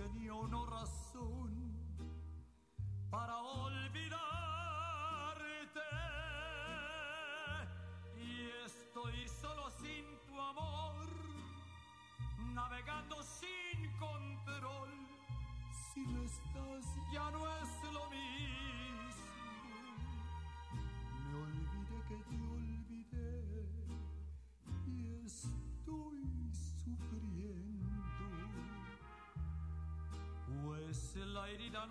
tenía una razón. this is Lady on